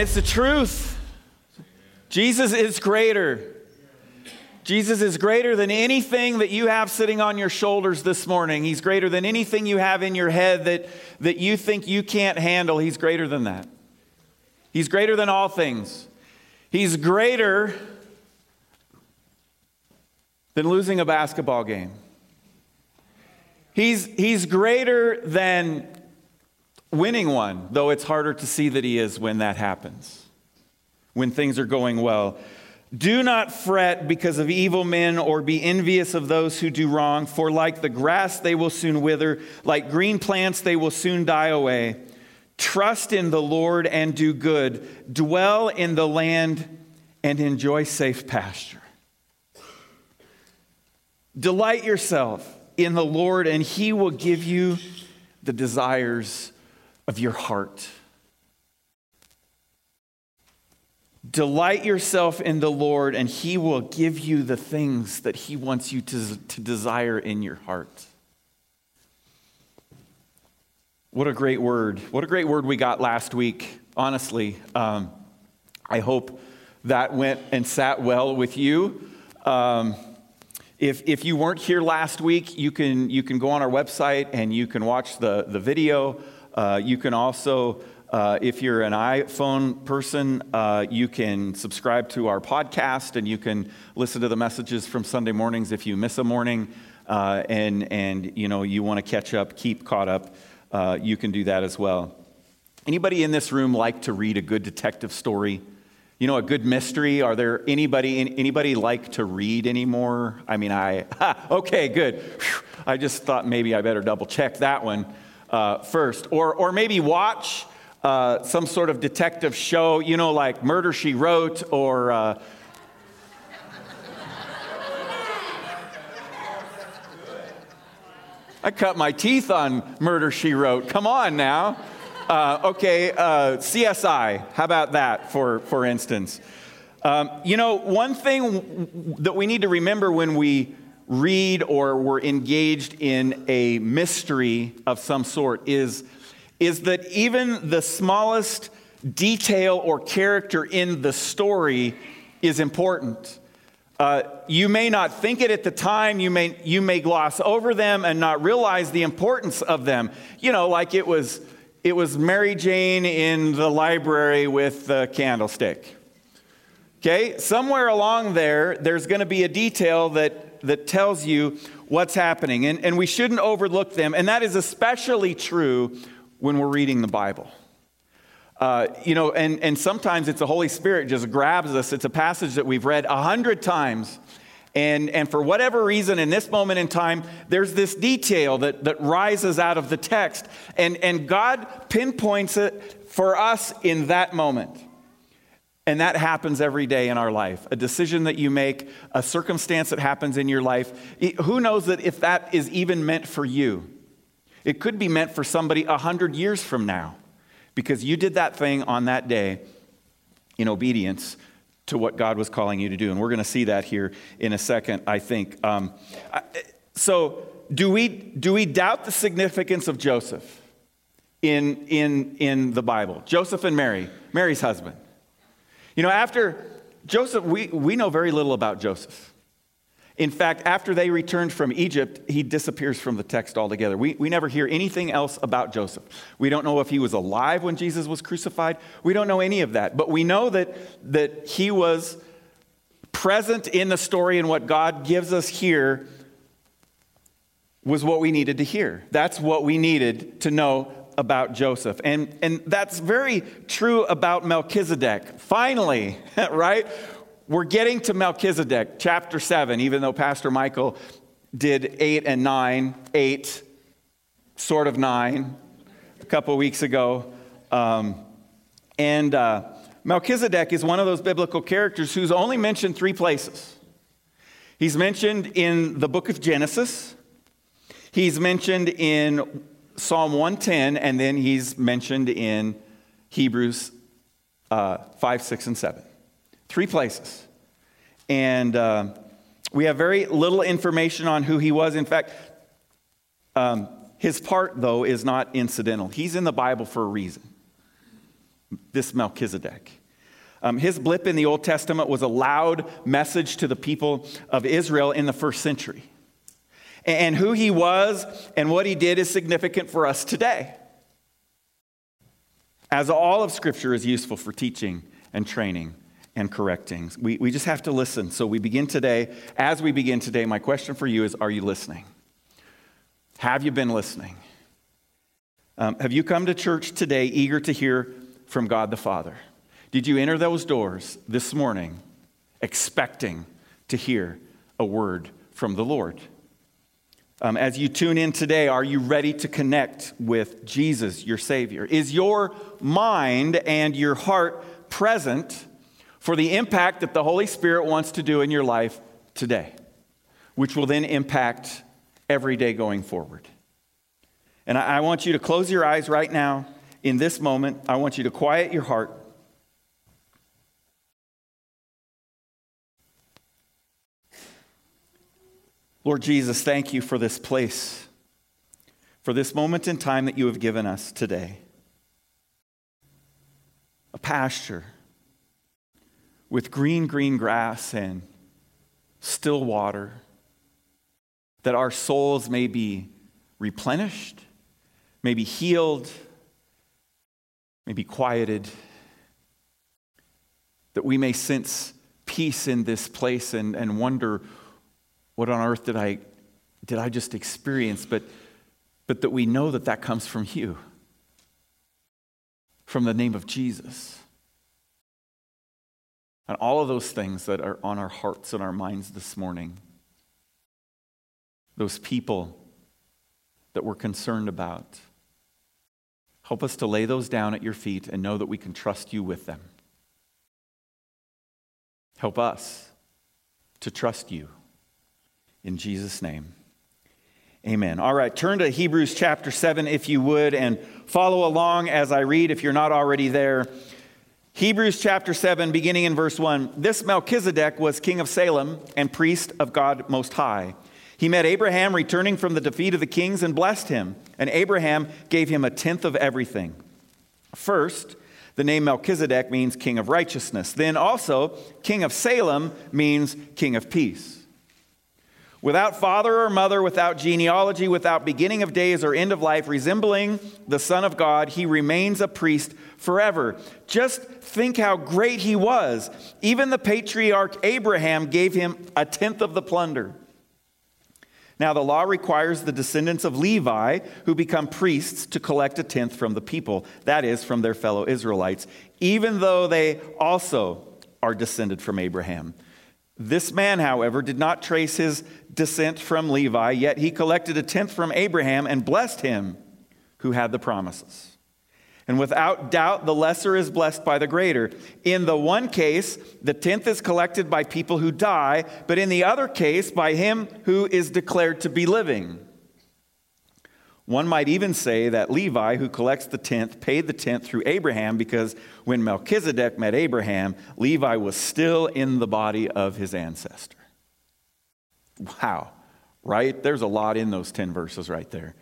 It's the truth. Jesus is greater. Jesus is greater than anything that you have sitting on your shoulders this morning. He's greater than anything you have in your head that, that you think you can't handle. He's greater than that. He's greater than all things. He's greater than losing a basketball game. He's, he's greater than winning one, though it's harder to see that he is when that happens, when things are going well. Do not fret because of evil men or be envious of those who do wrong, for like the grass they will soon wither, like green plants they will soon die away. Trust in the Lord and do good, dwell in the land and enjoy safe pasture. Delight yourself in the Lord, and he will give you the desires of your heart. Delight yourself in the Lord, and He will give you the things that He wants you to, to desire in your heart. What a great word. What a great word we got last week. Honestly, um, I hope that went and sat well with you. Um, if, if you weren't here last week, you can, you can go on our website and you can watch the, the video. Uh, you can also, uh, if you're an iPhone person, uh, you can subscribe to our podcast and you can listen to the messages from Sunday mornings if you miss a morning uh, and, and you know you want to catch up, keep caught up. Uh, you can do that as well. Anybody in this room like to read a good detective story? You know, a good mystery. Are there anybody anybody like to read anymore? I mean, I okay, good. Whew. I just thought maybe I better double check that one uh, first. Or, or maybe watch uh, some sort of detective show, you know, like Murder She Wrote or. Uh, I cut my teeth on Murder She Wrote. Come on now. Uh, okay, uh, CSI. How about that, for, for instance? Um, you know, one thing that we need to remember when we read or we're engaged in a mystery of some sort is, is that even the smallest detail or character in the story is important. Uh, you may not think it at the time, you may, you may gloss over them and not realize the importance of them. You know, like it was, it was Mary Jane in the library with the candlestick. Okay, somewhere along there, there's going to be a detail that that tells you what's happening. And, and we shouldn't overlook them. And that is especially true when we're reading the Bible. Uh, you know, and, and sometimes it's the Holy Spirit just grabs us. It's a passage that we've read a hundred times. And, and for whatever reason, in this moment in time, there's this detail that, that rises out of the text. And, and God pinpoints it for us in that moment. And that happens every day in our life. A decision that you make, a circumstance that happens in your life. Who knows that if that is even meant for you? It could be meant for somebody a hundred years from now because you did that thing on that day in obedience to what God was calling you to do. And we're going to see that here in a second, I think. Um, so, do we, do we doubt the significance of Joseph in, in, in the Bible? Joseph and Mary, Mary's husband. You know, after Joseph, we, we know very little about Joseph. In fact, after they returned from Egypt, he disappears from the text altogether. We, we never hear anything else about Joseph. We don't know if he was alive when Jesus was crucified. We don't know any of that. But we know that, that he was present in the story, and what God gives us here was what we needed to hear. That's what we needed to know about Joseph. And, and that's very true about Melchizedek. Finally, right? We're getting to Melchizedek, chapter 7, even though Pastor Michael did 8 and 9, 8, sort of 9, a couple weeks ago. Um, and uh, Melchizedek is one of those biblical characters who's only mentioned three places. He's mentioned in the book of Genesis, he's mentioned in Psalm 110, and then he's mentioned in Hebrews uh, 5, 6, and 7. Three places. And uh, we have very little information on who he was. In fact, um, his part, though, is not incidental. He's in the Bible for a reason. this Melchizedek. Um, his blip in the Old Testament was a loud message to the people of Israel in the first century. And who he was and what he did is significant for us today. As all of Scripture is useful for teaching and training and correcting, we, we just have to listen. So we begin today. As we begin today, my question for you is Are you listening? Have you been listening? Um, have you come to church today eager to hear from God the Father? Did you enter those doors this morning expecting to hear a word from the Lord? Um, as you tune in today, are you ready to connect with Jesus, your Savior? Is your mind and your heart present for the impact that the Holy Spirit wants to do in your life today, which will then impact every day going forward? And I, I want you to close your eyes right now in this moment. I want you to quiet your heart. Lord Jesus, thank you for this place, for this moment in time that you have given us today. A pasture with green, green grass and still water, that our souls may be replenished, may be healed, may be quieted, that we may sense peace in this place and, and wonder what on earth did I, did I just experience? But, but that we know that that comes from you, from the name of Jesus. And all of those things that are on our hearts and our minds this morning, those people that we're concerned about, help us to lay those down at your feet and know that we can trust you with them. Help us to trust you. In Jesus' name. Amen. All right, turn to Hebrews chapter 7 if you would and follow along as I read if you're not already there. Hebrews chapter 7, beginning in verse 1. This Melchizedek was king of Salem and priest of God Most High. He met Abraham returning from the defeat of the kings and blessed him, and Abraham gave him a tenth of everything. First, the name Melchizedek means king of righteousness. Then also, king of Salem means king of peace. Without father or mother, without genealogy, without beginning of days or end of life, resembling the Son of God, he remains a priest forever. Just think how great he was. Even the patriarch Abraham gave him a tenth of the plunder. Now, the law requires the descendants of Levi who become priests to collect a tenth from the people, that is, from their fellow Israelites, even though they also are descended from Abraham. This man, however, did not trace his descent from Levi, yet he collected a tenth from Abraham and blessed him who had the promises. And without doubt, the lesser is blessed by the greater. In the one case, the tenth is collected by people who die, but in the other case, by him who is declared to be living. One might even say that Levi, who collects the tenth, paid the tenth through Abraham because when Melchizedek met Abraham, Levi was still in the body of his ancestor. Wow, right? There's a lot in those 10 verses right there.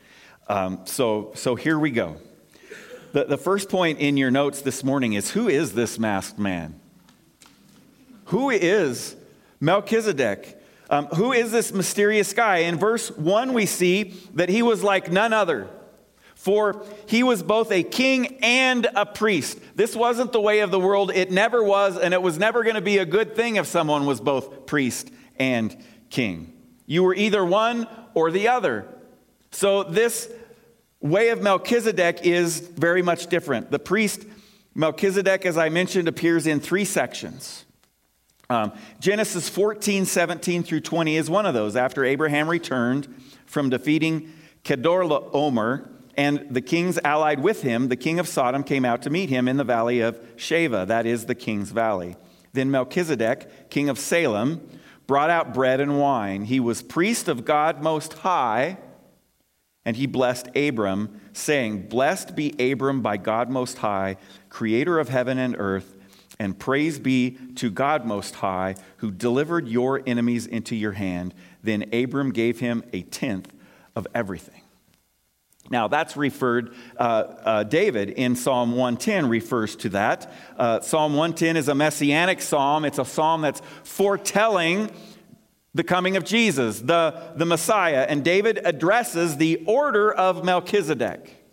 Um, so, so here we go. The, the first point in your notes this morning is who is this masked man? Who is Melchizedek? Um, who is this mysterious guy? In verse 1, we see that he was like none other, for he was both a king and a priest. This wasn't the way of the world. It never was, and it was never going to be a good thing if someone was both priest and king. You were either one or the other. So, this way of Melchizedek is very much different. The priest Melchizedek, as I mentioned, appears in three sections. Um, Genesis 14, 17 through 20 is one of those. After Abraham returned from defeating Kedorlaomer and the kings allied with him, the king of Sodom came out to meet him in the valley of Shaveh, that is the king's valley. Then Melchizedek, king of Salem, brought out bread and wine. He was priest of God Most High, and he blessed Abram, saying, Blessed be Abram by God Most High, creator of heaven and earth. And praise be to God Most High, who delivered your enemies into your hand. Then Abram gave him a tenth of everything. Now, that's referred, uh, uh, David in Psalm 110 refers to that. Uh, psalm 110 is a messianic psalm, it's a psalm that's foretelling the coming of Jesus, the, the Messiah. And David addresses the order of Melchizedek.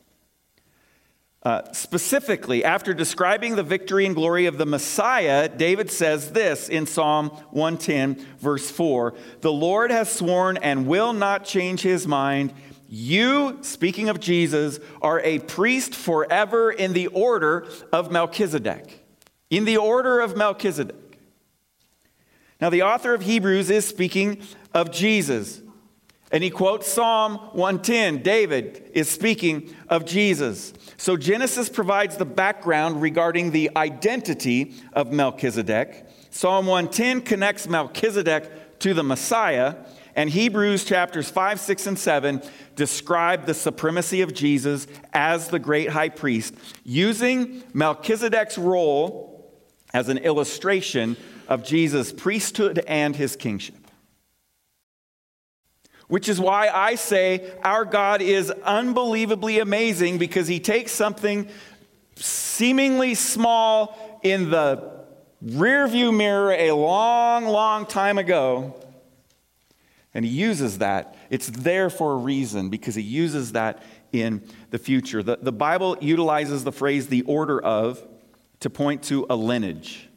Uh, specifically, after describing the victory and glory of the Messiah, David says this in Psalm 110, verse 4 The Lord has sworn and will not change his mind. You, speaking of Jesus, are a priest forever in the order of Melchizedek. In the order of Melchizedek. Now, the author of Hebrews is speaking of Jesus. And he quotes Psalm 110. David is speaking of Jesus. So Genesis provides the background regarding the identity of Melchizedek. Psalm 110 connects Melchizedek to the Messiah. And Hebrews chapters 5, 6, and 7 describe the supremacy of Jesus as the great high priest, using Melchizedek's role as an illustration of Jesus' priesthood and his kingship. Which is why I say our God is unbelievably amazing because he takes something seemingly small in the rearview mirror a long, long time ago and he uses that. It's there for a reason because he uses that in the future. The, the Bible utilizes the phrase the order of to point to a lineage.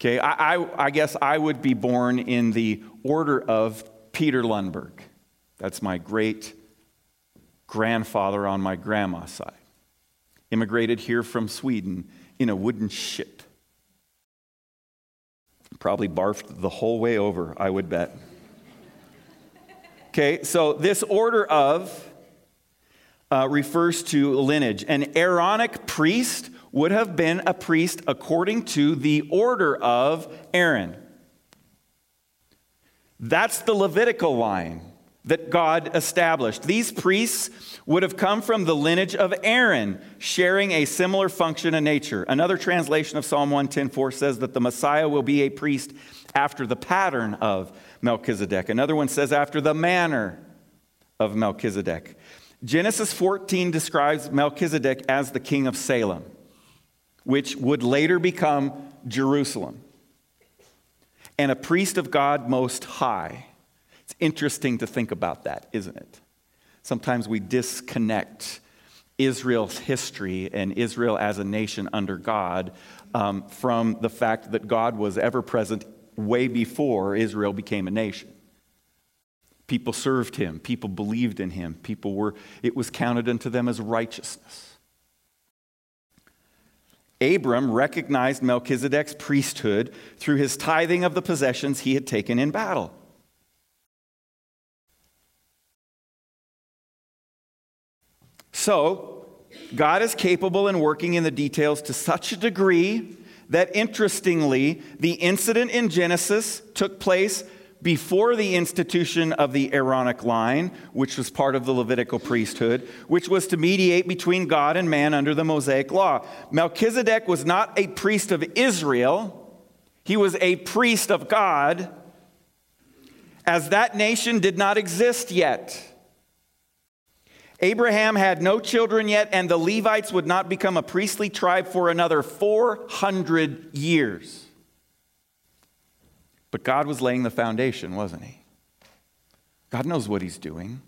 Okay, I, I, I guess I would be born in the order of Peter Lundberg. That's my great grandfather on my grandma's side. Immigrated here from Sweden in a wooden ship. Probably barfed the whole way over, I would bet. Okay, so this order of uh, refers to lineage. An Aaronic priest would have been a priest according to the order of Aaron. That's the Levitical line that God established. These priests would have come from the lineage of Aaron, sharing a similar function and nature. Another translation of Psalm 110:4 says that the Messiah will be a priest after the pattern of Melchizedek. Another one says, after the manner of Melchizedek. Genesis 14 describes Melchizedek as the king of Salem, which would later become Jerusalem, and a priest of God Most High. Interesting to think about that, isn't it? Sometimes we disconnect Israel's history and Israel as a nation under God um, from the fact that God was ever present way before Israel became a nation. People served him, people believed in him, people were, it was counted unto them as righteousness. Abram recognized Melchizedek's priesthood through his tithing of the possessions he had taken in battle. So, God is capable in working in the details to such a degree that interestingly, the incident in Genesis took place before the institution of the Aaronic line, which was part of the Levitical priesthood, which was to mediate between God and man under the Mosaic law. Melchizedek was not a priest of Israel, he was a priest of God, as that nation did not exist yet. Abraham had no children yet, and the Levites would not become a priestly tribe for another 400 years. But God was laying the foundation, wasn't He? God knows what He's doing.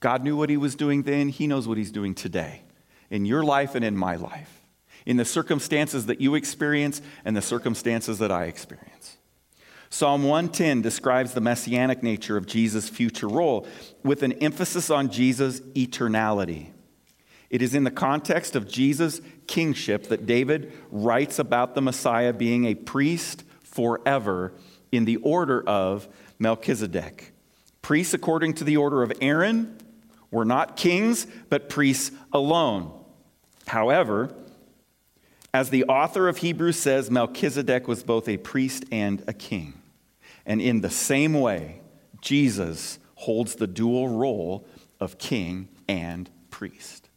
God knew what He was doing then, He knows what He's doing today, in your life and in my life, in the circumstances that you experience and the circumstances that I experience. Psalm 110 describes the messianic nature of Jesus' future role with an emphasis on Jesus' eternality. It is in the context of Jesus' kingship that David writes about the Messiah being a priest forever in the order of Melchizedek. Priests, according to the order of Aaron, were not kings, but priests alone. However, as the author of Hebrews says, Melchizedek was both a priest and a king. And in the same way, Jesus holds the dual role of king and priest.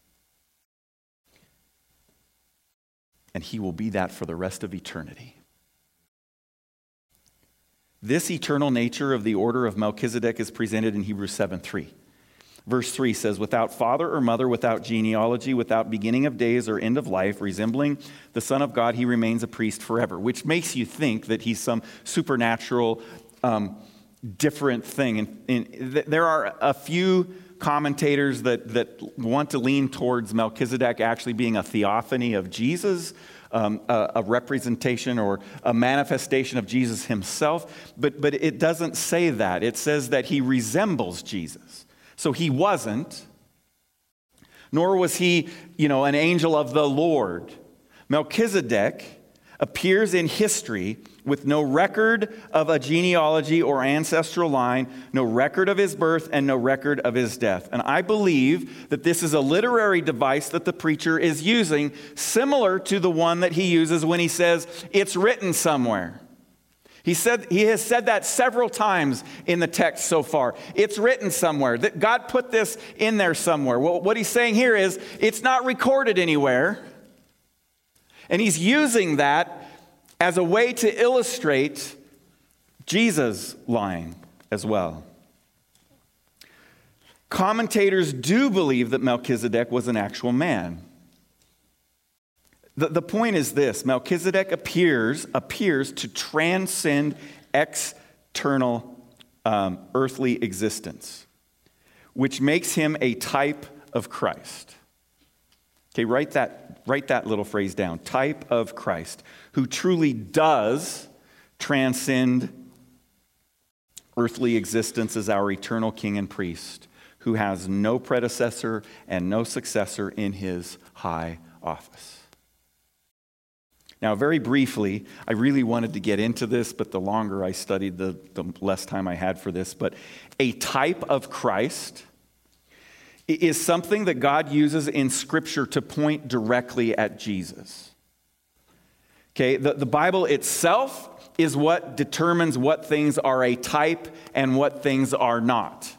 And he will be that for the rest of eternity. This eternal nature of the order of Melchizedek is presented in Hebrews 7 3. Verse 3 says, Without father or mother, without genealogy, without beginning of days or end of life, resembling the Son of God, he remains a priest forever, which makes you think that he's some supernatural, um, different thing. And, and th- there are a few commentators that, that want to lean towards Melchizedek actually being a theophany of Jesus. Um, a, a, representation or a manifestation of Jesus himself, but, but it doesn't say that. It says that he resembles Jesus. So he wasn't, nor was he, you know, an angel of the Lord. Melchizedek appears in history with no record of a genealogy or ancestral line, no record of his birth, and no record of his death. And I believe that this is a literary device that the preacher is using, similar to the one that he uses when he says, It's written somewhere. He, said, he has said that several times in the text so far. It's written somewhere, that God put this in there somewhere. Well, what he's saying here is it's not recorded anywhere. And he's using that as a way to illustrate Jesus lying as well. Commentators do believe that Melchizedek was an actual man. The, the point is this Melchizedek appears, appears to transcend external um, earthly existence, which makes him a type of Christ. Okay, write that, write that little phrase down type of Christ, who truly does transcend earthly existence as our eternal king and priest, who has no predecessor and no successor in his high office. Now, very briefly, I really wanted to get into this, but the longer I studied, the, the less time I had for this. But a type of Christ is something that God uses in Scripture to point directly at Jesus. Okay, the, the Bible itself is what determines what things are a type and what things are not.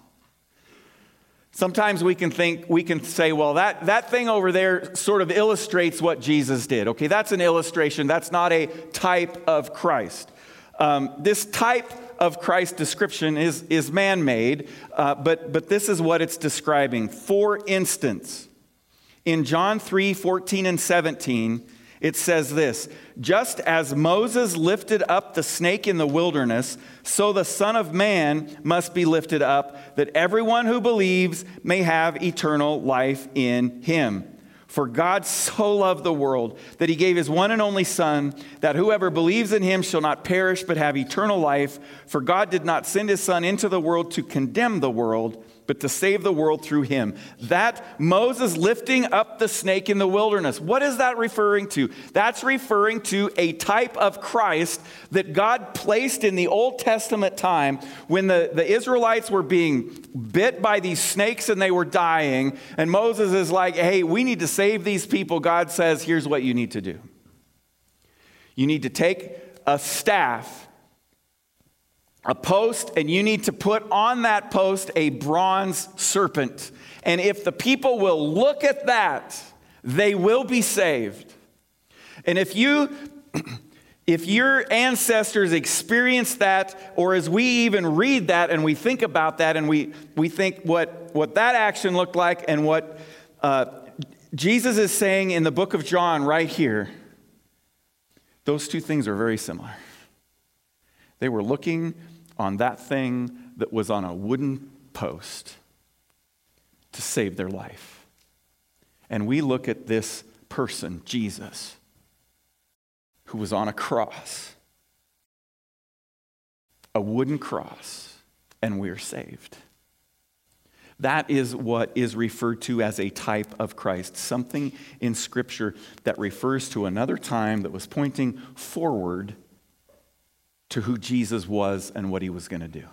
Sometimes we can think, we can say, well, that, that thing over there sort of illustrates what Jesus did. Okay, that's an illustration. That's not a type of Christ. Um, this type of Christ description is, is man made, uh, but, but this is what it's describing. For instance, in John 3 14 and 17, it says this Just as Moses lifted up the snake in the wilderness, so the Son of Man must be lifted up, that everyone who believes may have eternal life in him. For God so loved the world that he gave his one and only Son, that whoever believes in him shall not perish but have eternal life. For God did not send his Son into the world to condemn the world but to save the world through him. That Moses lifting up the snake in the wilderness, what is that referring to? That's referring to a type of Christ that God placed in the Old Testament time when the, the Israelites were being bit by these snakes and they were dying. And Moses is like, hey, we need to save these people. God says, here's what you need to do you need to take a staff a post, and you need to put on that post a bronze serpent. And if the people will look at that, they will be saved. And if you if your ancestors experienced that, or as we even read that and we think about that and we, we think what, what that action looked like and what uh, Jesus is saying in the book of John right here, those two things are very similar. They were looking on that thing that was on a wooden post to save their life. And we look at this person, Jesus, who was on a cross, a wooden cross, and we're saved. That is what is referred to as a type of Christ, something in Scripture that refers to another time that was pointing forward to who Jesus was and what he was going to do.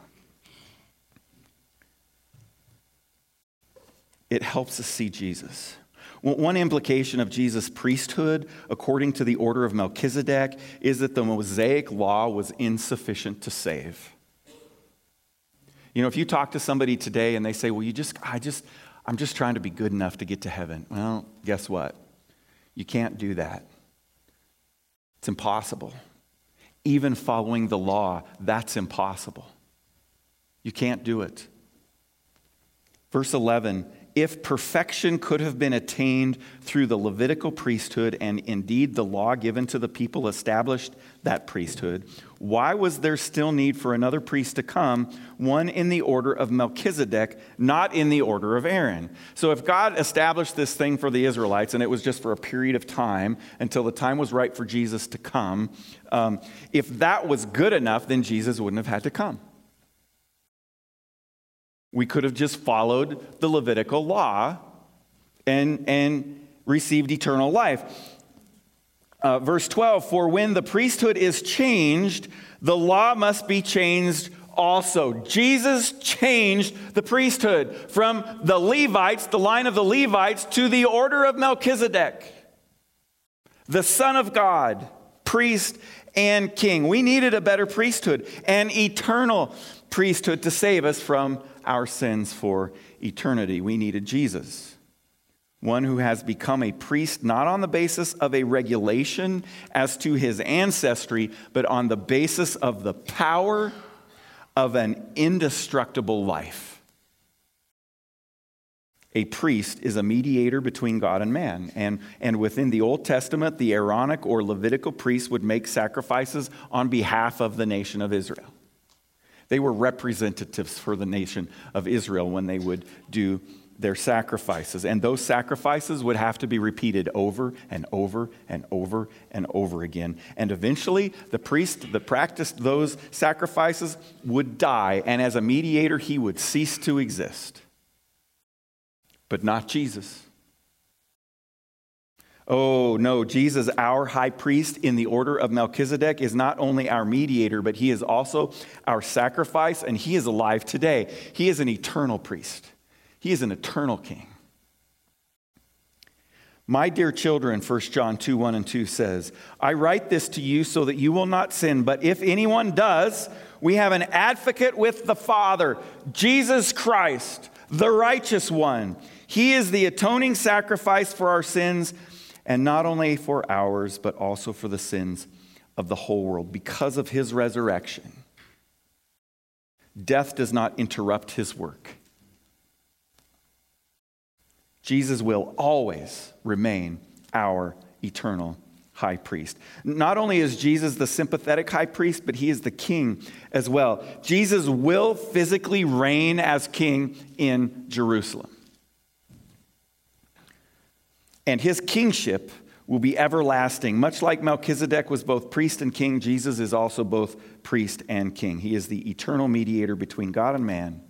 It helps us see Jesus. One implication of Jesus' priesthood, according to the order of Melchizedek, is that the Mosaic law was insufficient to save. You know, if you talk to somebody today and they say, Well, you just, I just, I'm just trying to be good enough to get to heaven. Well, guess what? You can't do that. It's impossible even following the law, that's impossible. You can't do it. Verse 11 If perfection could have been attained through the Levitical priesthood, and indeed the law given to the people established that priesthood, why was there still need for another priest to come, one in the order of Melchizedek, not in the order of Aaron? So if God established this thing for the Israelites, and it was just for a period of time until the time was right for Jesus to come, um, if that was good enough, then Jesus wouldn't have had to come. We could have just followed the Levitical law and, and received eternal life. Uh, verse 12 For when the priesthood is changed, the law must be changed also. Jesus changed the priesthood from the Levites, the line of the Levites, to the order of Melchizedek, the Son of God, priest and king. We needed a better priesthood, an eternal priesthood to save us from our sins for eternity. We needed Jesus, one who has become a priest not on the basis of a regulation as to his ancestry, but on the basis of the power of an indestructible life. A priest is a mediator between God and man. And, and within the Old Testament, the Aaronic or Levitical priest would make sacrifices on behalf of the nation of Israel. They were representatives for the nation of Israel when they would do their sacrifices. And those sacrifices would have to be repeated over and over and over and over again. And eventually, the priest that practiced those sacrifices would die. And as a mediator, he would cease to exist. But not Jesus. Oh, no, Jesus, our high priest in the order of Melchizedek, is not only our mediator, but he is also our sacrifice, and he is alive today. He is an eternal priest, he is an eternal king. My dear children, 1 John 2 1 and 2 says, I write this to you so that you will not sin, but if anyone does, we have an advocate with the Father, Jesus Christ, the righteous one. He is the atoning sacrifice for our sins and not only for ours, but also for the sins of the whole world because of his resurrection. Death does not interrupt his work. Jesus will always remain our eternal high priest. Not only is Jesus the sympathetic high priest, but he is the king as well. Jesus will physically reign as king in Jerusalem. And his kingship will be everlasting. Much like Melchizedek was both priest and king, Jesus is also both priest and king. He is the eternal mediator between God and man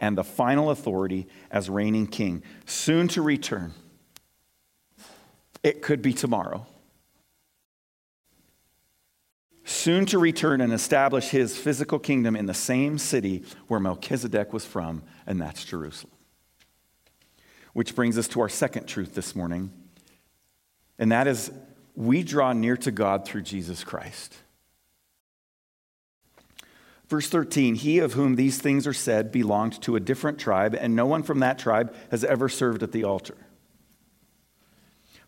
and the final authority as reigning king, soon to return. It could be tomorrow. Soon to return and establish his physical kingdom in the same city where Melchizedek was from, and that's Jerusalem. Which brings us to our second truth this morning, and that is we draw near to God through Jesus Christ. Verse 13, he of whom these things are said belonged to a different tribe, and no one from that tribe has ever served at the altar.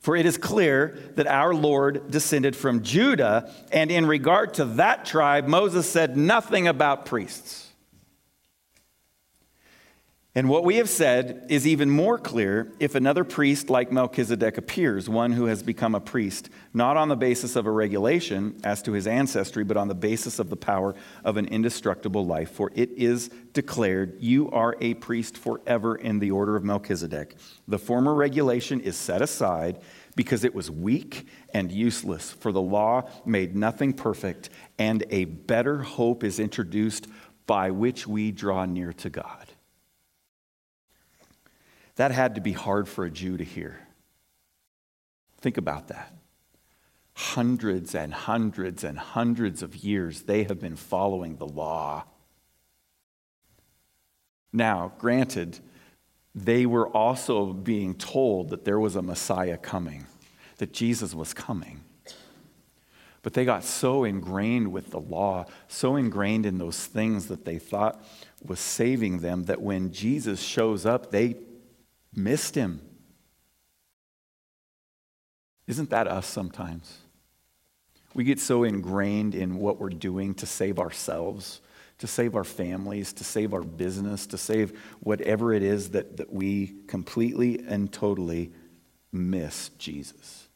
For it is clear that our Lord descended from Judah, and in regard to that tribe, Moses said nothing about priests. And what we have said is even more clear if another priest like Melchizedek appears, one who has become a priest, not on the basis of a regulation as to his ancestry, but on the basis of the power of an indestructible life. For it is declared, You are a priest forever in the order of Melchizedek. The former regulation is set aside because it was weak and useless, for the law made nothing perfect, and a better hope is introduced by which we draw near to God. That had to be hard for a Jew to hear. Think about that. Hundreds and hundreds and hundreds of years they have been following the law. Now, granted, they were also being told that there was a Messiah coming, that Jesus was coming. But they got so ingrained with the law, so ingrained in those things that they thought was saving them, that when Jesus shows up, they missed him. Isn't that us sometimes? We get so ingrained in what we're doing to save ourselves, to save our families, to save our business, to save whatever it is that, that we completely and totally miss Jesus.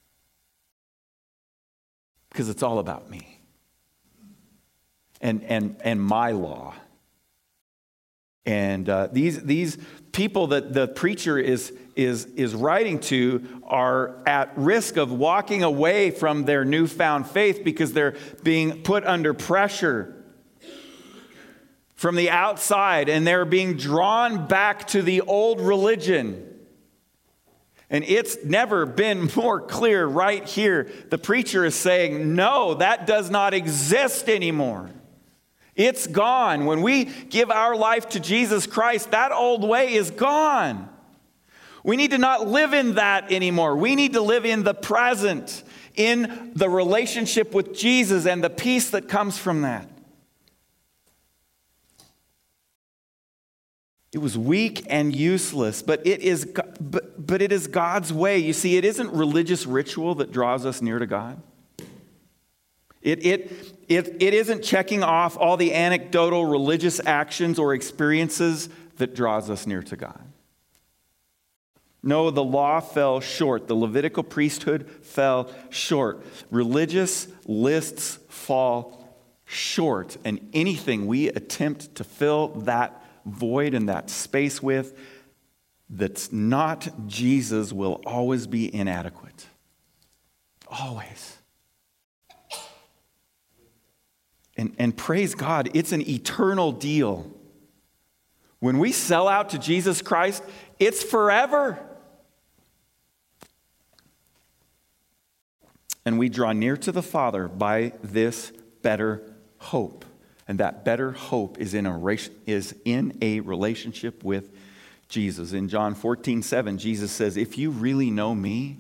Because it's all about me and, and, and my law. And uh, these, these people that the preacher is, is, is writing to are at risk of walking away from their newfound faith because they're being put under pressure from the outside and they're being drawn back to the old religion. And it's never been more clear right here. The preacher is saying, no, that does not exist anymore. It's gone. When we give our life to Jesus Christ, that old way is gone. We need to not live in that anymore. We need to live in the present, in the relationship with Jesus and the peace that comes from that. It was weak and useless, but it, is, but, but it is God's way. You see, it isn't religious ritual that draws us near to God. It, it, it, it isn't checking off all the anecdotal religious actions or experiences that draws us near to God. No, the law fell short. The Levitical priesthood fell short. Religious lists fall short. And anything we attempt to fill that void and that space with that's not Jesus will always be inadequate. Always. And, and praise God, it's an eternal deal. When we sell out to Jesus Christ, it's forever. And we draw near to the Father by this better hope. And that better hope is in a, is in a relationship with Jesus. In John 14, 7, Jesus says, If you really know me,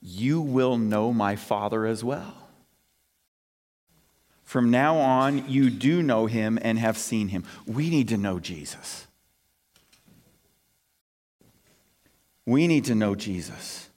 you will know my Father as well. From now on, you do know him and have seen him. We need to know Jesus. We need to know Jesus.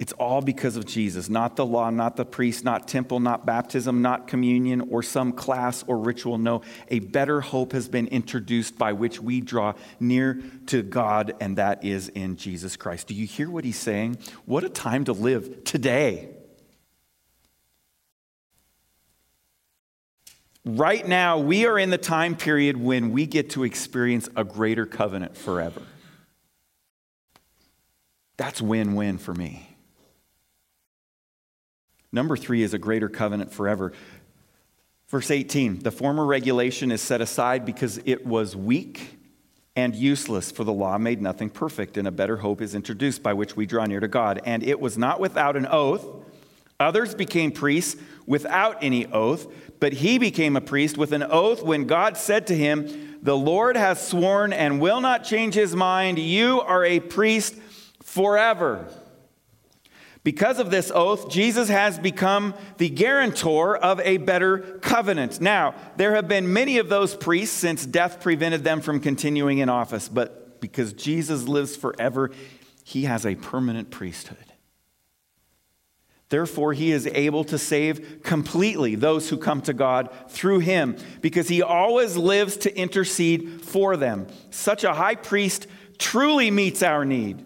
It's all because of Jesus, not the law, not the priest, not temple, not baptism, not communion, or some class or ritual. No, a better hope has been introduced by which we draw near to God, and that is in Jesus Christ. Do you hear what he's saying? What a time to live today. Right now, we are in the time period when we get to experience a greater covenant forever. That's win win for me. Number three is a greater covenant forever. Verse 18 the former regulation is set aside because it was weak and useless, for the law made nothing perfect, and a better hope is introduced by which we draw near to God. And it was not without an oath. Others became priests without any oath, but he became a priest with an oath when God said to him, The Lord has sworn and will not change his mind. You are a priest forever. Because of this oath, Jesus has become the guarantor of a better covenant. Now, there have been many of those priests since death prevented them from continuing in office, but because Jesus lives forever, he has a permanent priesthood. Therefore, he is able to save completely those who come to God through him, because he always lives to intercede for them. Such a high priest truly meets our need.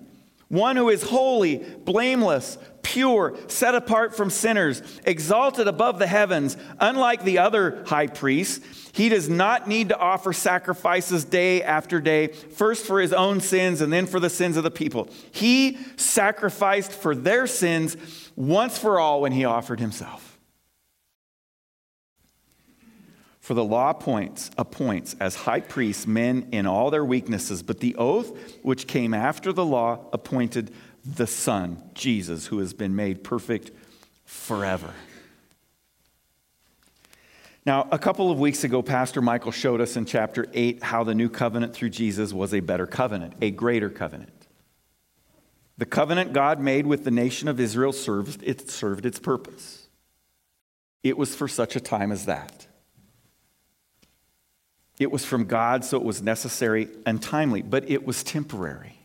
One who is holy, blameless, pure, set apart from sinners, exalted above the heavens. Unlike the other high priests, he does not need to offer sacrifices day after day, first for his own sins and then for the sins of the people. He sacrificed for their sins once for all when he offered himself. For the law appoints, appoints as high priests men in all their weaknesses, but the oath which came after the law appointed the Son, Jesus, who has been made perfect forever. Now, a couple of weeks ago, Pastor Michael showed us in chapter 8 how the new covenant through Jesus was a better covenant, a greater covenant. The covenant God made with the nation of Israel served, it served its purpose. It was for such a time as that. It was from God, so it was necessary and timely, but it was temporary.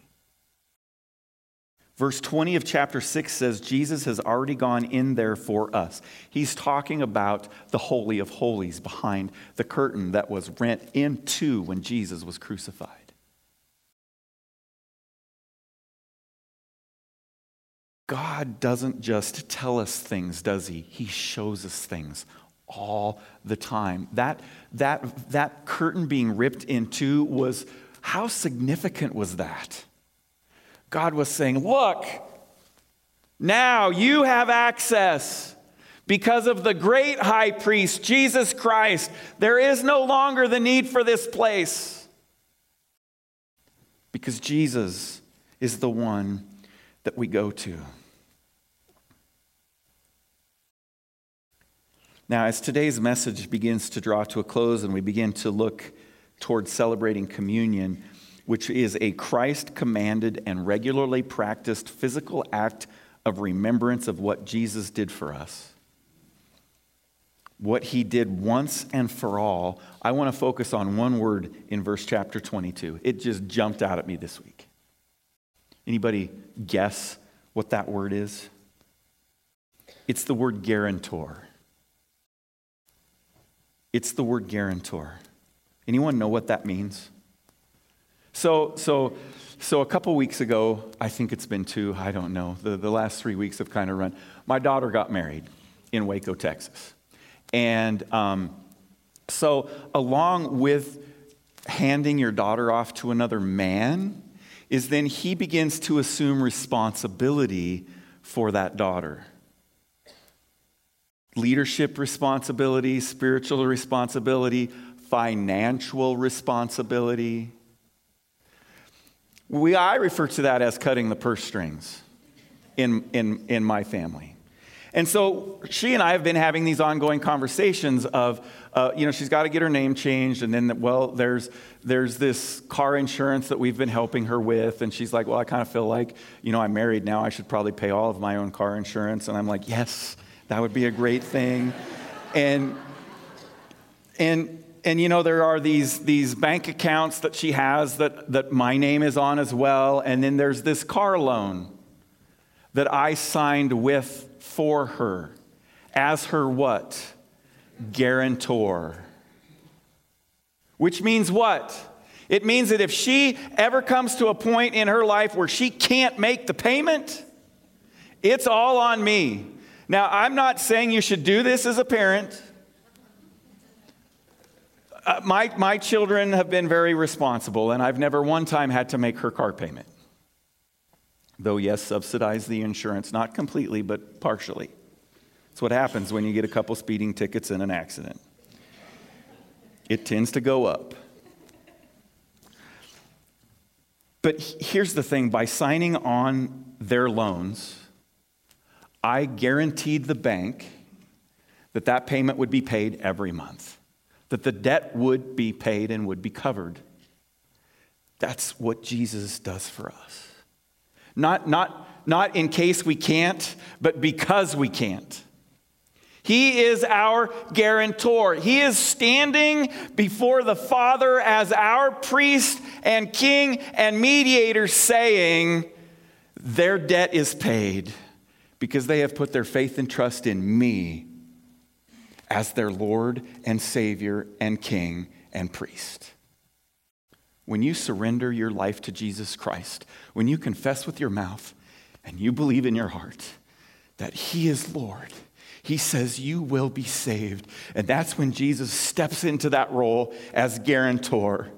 Verse 20 of chapter 6 says Jesus has already gone in there for us. He's talking about the Holy of Holies behind the curtain that was rent in two when Jesus was crucified. God doesn't just tell us things, does he? He shows us things all the time. That, that, that curtain being ripped in two was, how significant was that? God was saying, Look, now you have access. Because of the great high priest, Jesus Christ, there is no longer the need for this place. Because Jesus is the one that we go to. Now, as today's message begins to draw to a close and we begin to look towards celebrating communion, which is a Christ commanded and regularly practiced physical act of remembrance of what Jesus did for us, what he did once and for all, I want to focus on one word in verse chapter 22. It just jumped out at me this week. Anybody guess what that word is? It's the word guarantor. It's the word guarantor. Anyone know what that means? So, so, so a couple weeks ago, I think it's been two, I don't know, the, the last three weeks have kind of run. My daughter got married in Waco, Texas. And um, so, along with handing your daughter off to another man, is then he begins to assume responsibility for that daughter leadership responsibility, spiritual responsibility, financial responsibility. We, I refer to that as cutting the purse strings in, in, in my family. And so she and I have been having these ongoing conversations of, uh, you know, she's got to get her name changed. And then, well, there's, there's this car insurance that we've been helping her with. And she's like, well, I kind of feel like, you know, I'm married now. I should probably pay all of my own car insurance. And I'm like, yes, that would be a great thing. And, and, and you know, there are these, these bank accounts that she has that, that my name is on as well. And then there's this car loan that I signed with for her as her what? Guarantor. Which means what? It means that if she ever comes to a point in her life where she can't make the payment, it's all on me. Now, I'm not saying you should do this as a parent. Uh, my, my children have been very responsible, and I've never one time had to make her car payment. Though, yes, subsidize the insurance, not completely, but partially. It's what happens when you get a couple speeding tickets in an accident. It tends to go up. But here's the thing by signing on their loans, I guaranteed the bank that that payment would be paid every month that the debt would be paid and would be covered. That's what Jesus does for us. Not, not, not in case we can't, but because we can't. He is our guarantor. He is standing before the Father as our priest and king and mediator, saying, Their debt is paid because they have put their faith and trust in me as their Lord and Savior and King and priest. When you surrender your life to Jesus Christ, when you confess with your mouth and you believe in your heart that He is Lord, He says you will be saved. And that's when Jesus steps into that role as guarantor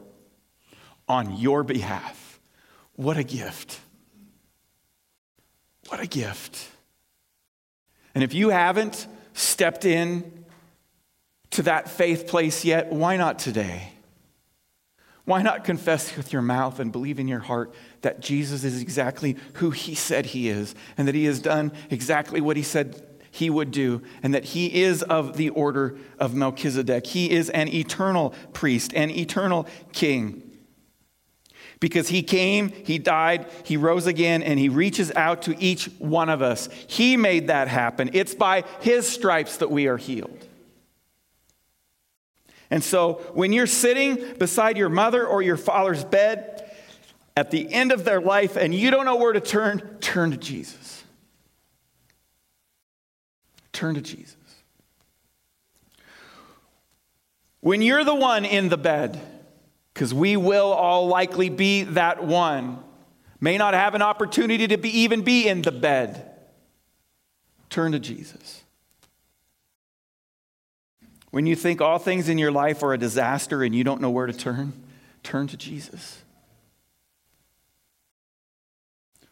on your behalf. What a gift! What a gift. And if you haven't stepped in to that faith place yet, why not today? Why not confess with your mouth and believe in your heart that Jesus is exactly who he said he is, and that he has done exactly what he said he would do, and that he is of the order of Melchizedek? He is an eternal priest, an eternal king. Because he came, he died, he rose again, and he reaches out to each one of us. He made that happen. It's by his stripes that we are healed. And so when you're sitting beside your mother or your father's bed, at the end of their life and you don't know where to turn, turn to Jesus. Turn to Jesus. When you're the one in the bed, because we will all likely be that one, may not have an opportunity to be, even be in the bed, turn to Jesus. When you think all things in your life are a disaster and you don't know where to turn, turn to Jesus.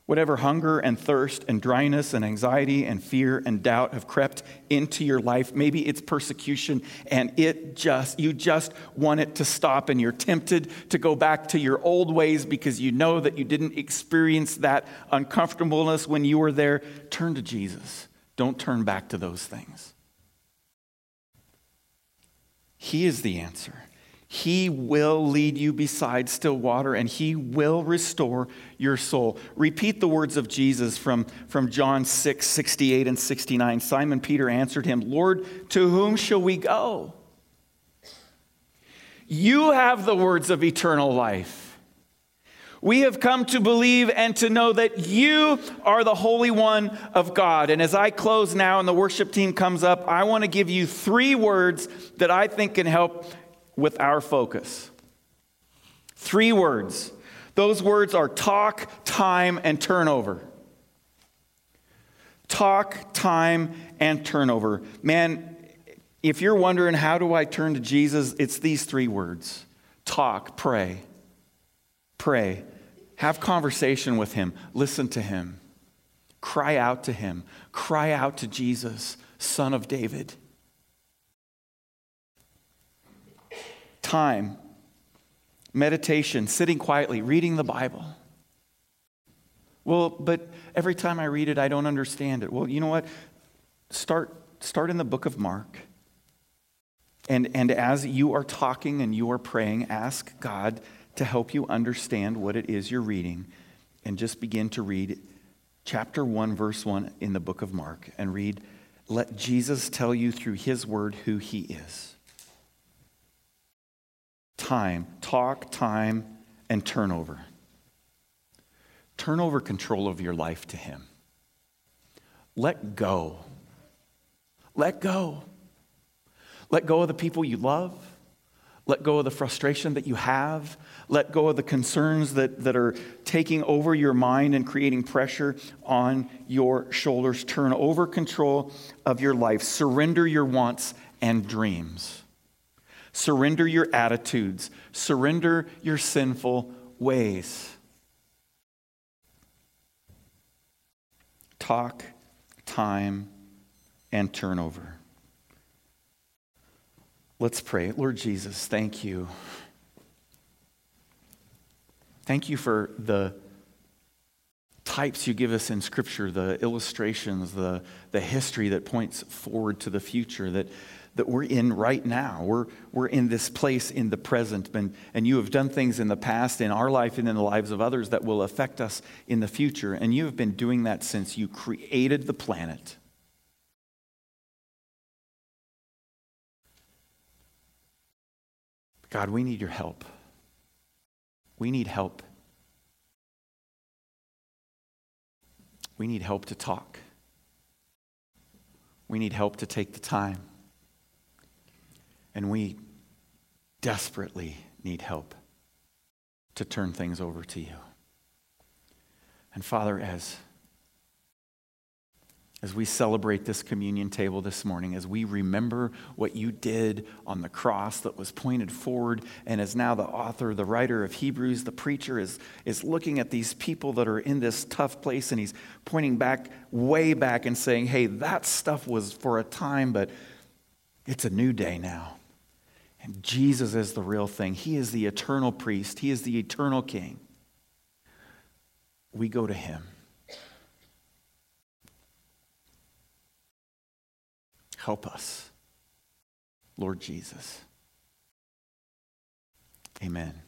Whatever hunger and thirst and dryness and anxiety and fear and doubt have crept into your life, maybe it's persecution and it just, you just want it to stop and you're tempted to go back to your old ways because you know that you didn't experience that uncomfortableness when you were there. Turn to Jesus. Don't turn back to those things. He is the answer. He will lead you beside still water and he will restore your soul. Repeat the words of Jesus from, from John 6, 68 and 69. Simon Peter answered him, Lord, to whom shall we go? You have the words of eternal life. We have come to believe and to know that you are the Holy One of God. And as I close now and the worship team comes up, I want to give you three words that I think can help with our focus. Three words. Those words are talk, time, and turnover. Talk, time, and turnover. Man, if you're wondering how do I turn to Jesus, it's these three words talk, pray. Pray. Have conversation with him. Listen to him. Cry out to him. Cry out to Jesus, Son of David. time, meditation, sitting quietly, reading the Bible. Well, but every time I read it, I don't understand it. Well, you know what? Start, start in the book of Mark. And, and as you are talking and you are praying, ask God to help you understand what it is you're reading. And just begin to read chapter 1, verse 1 in the book of Mark. And read, let Jesus tell you through his word who he is time, talk, time, and turnover. Turn over control of your life to Him. Let go. Let go. Let go of the people you love. Let go of the frustration that you have. Let go of the concerns that, that are taking over your mind and creating pressure on your shoulders. Turn over control of your life. Surrender your wants and dreams. Surrender your attitudes. Surrender your sinful ways. Talk, time, and turnover. Let's pray. Lord Jesus, thank you. Thank you for the types you give us in Scripture, the illustrations, the, the history that points forward to the future, that that we're in right now. We're, we're in this place in the present. And, and you have done things in the past, in our life, and in the lives of others that will affect us in the future. And you have been doing that since you created the planet. God, we need your help. We need help. We need help to talk. We need help to take the time. And we desperately need help to turn things over to you. And Father, as, as we celebrate this communion table this morning, as we remember what you did on the cross that was pointed forward, and as now the author, the writer of Hebrews, the preacher, is, is looking at these people that are in this tough place, and he's pointing back, way back, and saying, hey, that stuff was for a time, but it's a new day now. And Jesus is the real thing. He is the eternal priest, He is the eternal king. We go to Him. Help us, Lord Jesus. Amen.